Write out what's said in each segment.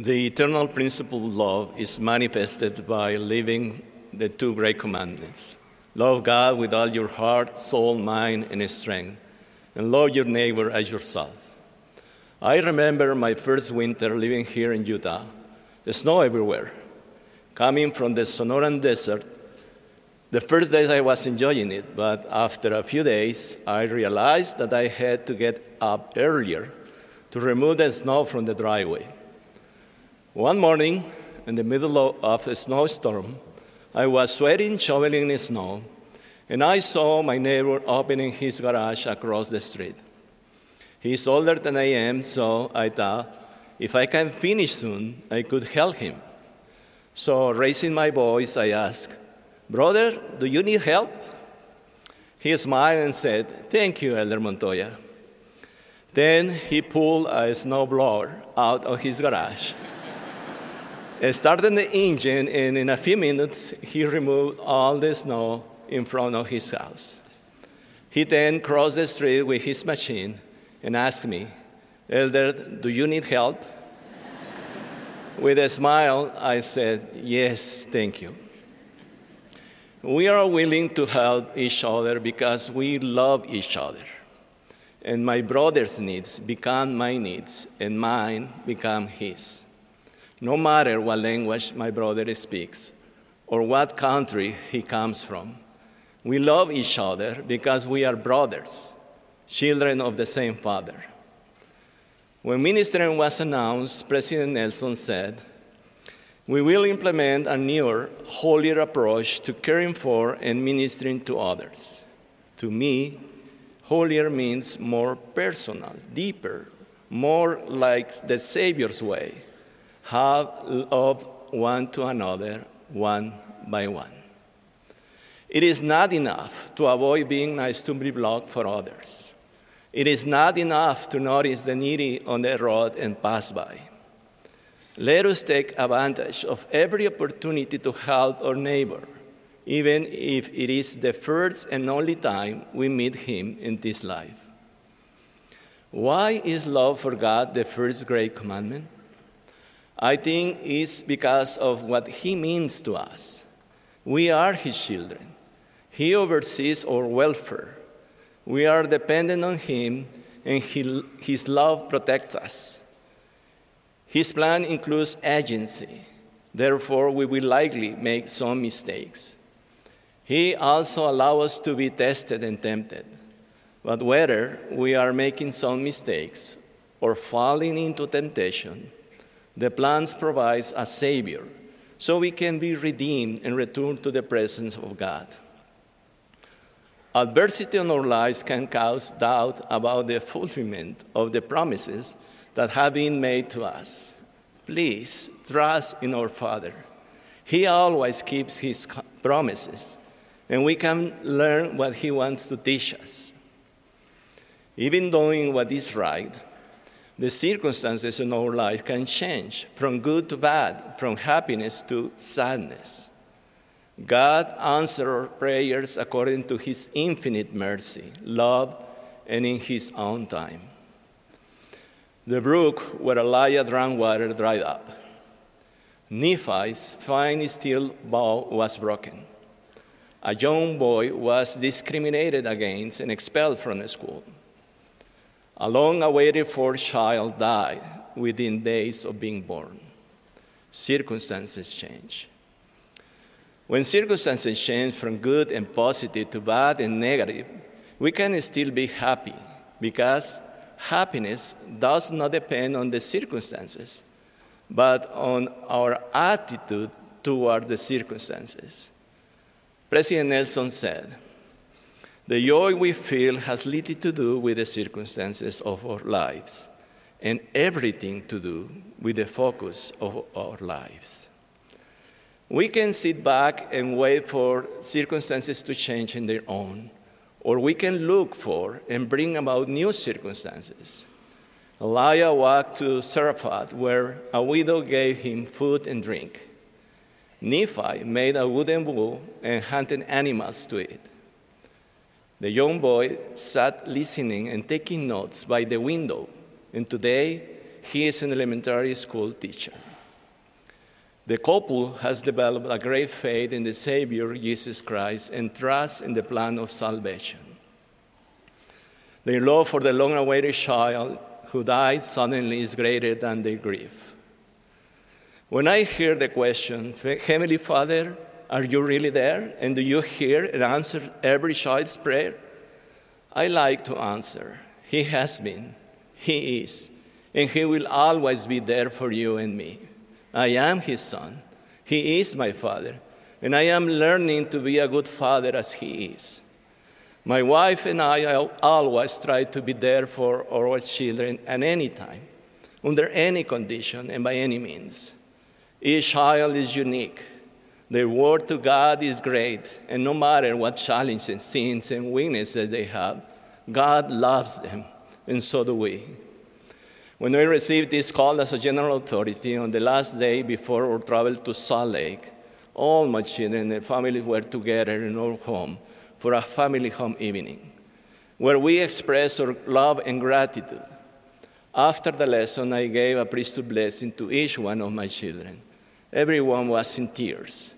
The eternal principle of love is manifested by living the two great commandments love God with all your heart, soul, mind, and strength, and love your neighbor as yourself. I remember my first winter living here in Utah. The snow everywhere. Coming from the Sonoran Desert, the first days I was enjoying it, but after a few days, I realized that I had to get up earlier to remove the snow from the driveway. One morning, in the middle of a snowstorm, I was sweating, shoveling the snow, and I saw my neighbor opening his garage across the street. He's older than I am, so I thought if I can finish soon, I could help him. So, raising my voice, I asked, Brother, do you need help? He smiled and said, Thank you, Elder Montoya. Then he pulled a snowblower out of his garage started the engine, and in a few minutes, he removed all the snow in front of his house. He then crossed the street with his machine and asked me, Elder, do you need help? with a smile, I said, Yes, thank you. We are willing to help each other because we love each other. And my brother's needs become my needs, and mine become his no matter what language my brother speaks or what country he comes from. We love each other because we are brothers, children of the same Father. When ministering was announced, President Nelson said, We will implement a newer, holier approach to caring for and ministering to others. To me, holier means more personal, deeper, more like the Savior's way have love one to another, one by one. It is not enough to avoid being nice to be blocked for others. It is not enough to notice the needy on the road and pass by. Let us take advantage of every opportunity to help our neighbor, even if it is the first and only time we meet him in this life. Why is love for God the first great commandment? I think it's because of what He means to us. We are His children. He oversees our welfare. We are dependent on Him, and he, His love protects us. His plan includes agency. Therefore, we will likely make some mistakes. He also allows us to be tested and tempted. But whether we are making some mistakes or falling into temptation, the plans provides a savior so we can be redeemed and return to the presence of God. Adversity in our lives can cause doubt about the fulfillment of the promises that have been made to us. Please trust in our Father. He always keeps his promises, and we can learn what he wants to teach us. Even doing what is right the circumstances in our life can change from good to bad, from happiness to sadness. God answers our prayers according to his infinite mercy, love, and in his own time. The brook where Elijah drank water dried up. Nephi's fine steel bow was broken. A young boy was discriminated against and expelled from school. A long awaited for child died within days of being born. Circumstances change. When circumstances change from good and positive to bad and negative, we can still be happy because happiness does not depend on the circumstances, but on our attitude toward the circumstances. President Nelson said, the joy we feel has little to do with the circumstances of our lives and everything to do with the focus of our lives. We can sit back and wait for circumstances to change in their own, or we can look for and bring about new circumstances. Elijah walked to Zarephath, where a widow gave him food and drink. Nephi made a wooden bowl and hunted animals to eat. The young boy sat listening and taking notes by the window, and today he is an elementary school teacher. The couple has developed a great faith in the Savior, Jesus Christ, and trust in the plan of salvation. Their love for the long awaited child who died suddenly is greater than their grief. When I hear the question, Heavenly Father, are you really there? And do you hear and answer every child's prayer? I like to answer, He has been, He is, and He will always be there for you and me. I am His Son, He is my Father, and I am learning to be a good Father as He is. My wife and I always try to be there for our children at any time, under any condition, and by any means. Each child is unique. Their word to God is great, and no matter what challenges, sins, and weaknesses they have, God loves them, and so do we. When we received this call as a general authority on the last day before our travel to Salt Lake, all my children and family were together in our home for a family home evening, where we expressed our love and gratitude. After the lesson, I gave a priesthood blessing to each one of my children. Everyone was in tears.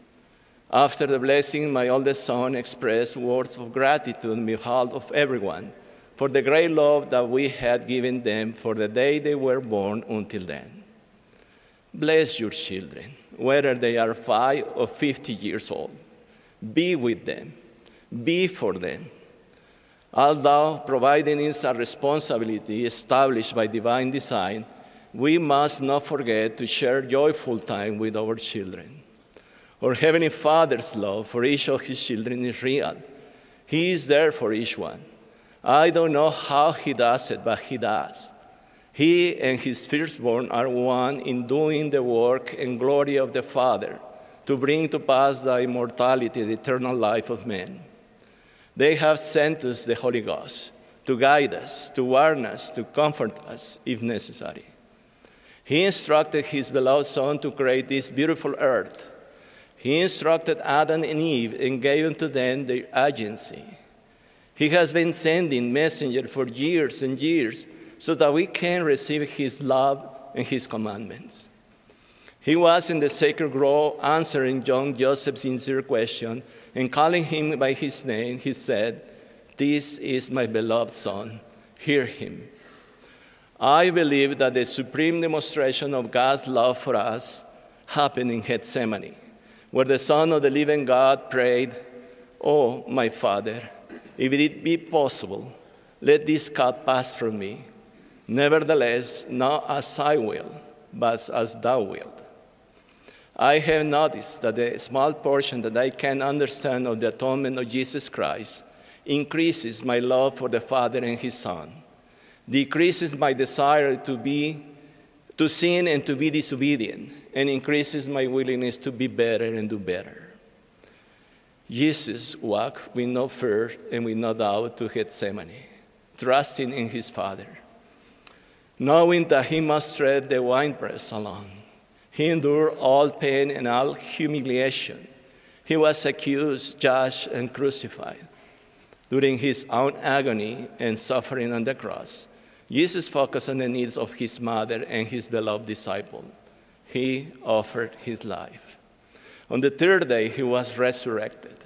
After the blessing, my oldest son expressed words of gratitude on behalf of everyone for the great love that we had given them for the day they were born until then. Bless your children, whether they are five or 50 years old. Be with them be for them. Although providing is a responsibility established by divine design, we must not forget to share joyful time with our children. Our Heavenly Father's love for each of His children is real. He is there for each one. I don't know how He does it, but He does. He and His firstborn are one in doing the work and glory of the Father to bring to pass the immortality, the eternal life of men. They have sent us the Holy Ghost to guide us, to warn us, to comfort us if necessary. He instructed his beloved Son to create this beautiful earth. He instructed Adam and Eve and gave unto them their agency. He has been sending messengers for years and years so that we can receive his love and his commandments. He was in the sacred grove answering young Joseph's sincere question and calling him by his name, he said, This is my beloved Son, hear him. I believe that the supreme demonstration of God's love for us happened in Gethsemane, where the Son of the living God prayed, Oh, my Father, if it be possible, let this cup pass from me. Nevertheless, not as I will, but as thou wilt. I have noticed that the small portion that I can understand of the atonement of Jesus Christ increases my love for the Father and His Son, decreases my desire to be to sin and to be disobedient, and increases my willingness to be better and do better. Jesus walked with no fear and with no doubt to Gethsemane, trusting in his Father, knowing that he must tread the winepress alone he endured all pain and all humiliation. He was accused, judged, and crucified. During his own agony and suffering on the cross, Jesus focused on the needs of his mother and his beloved disciple. He offered his life. On the third day, he was resurrected.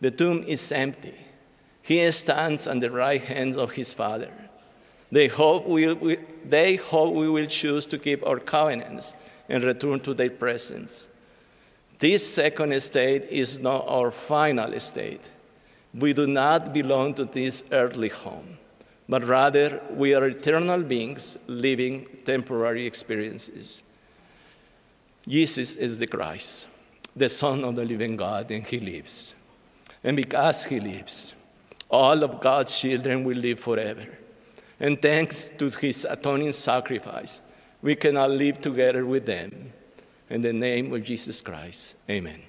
The tomb is empty. He stands on the right hand of his Father. They hope we, we, they hope we will choose to keep our covenants and return to their presence. This second state is not our final state. We do not belong to this earthly home, but rather we are eternal beings living temporary experiences. Jesus is the Christ, the Son of the living God, and He lives. And because He lives, all of God's children will live forever. And thanks to His atoning sacrifice, we can all live together with them. In the name of Jesus Christ, amen.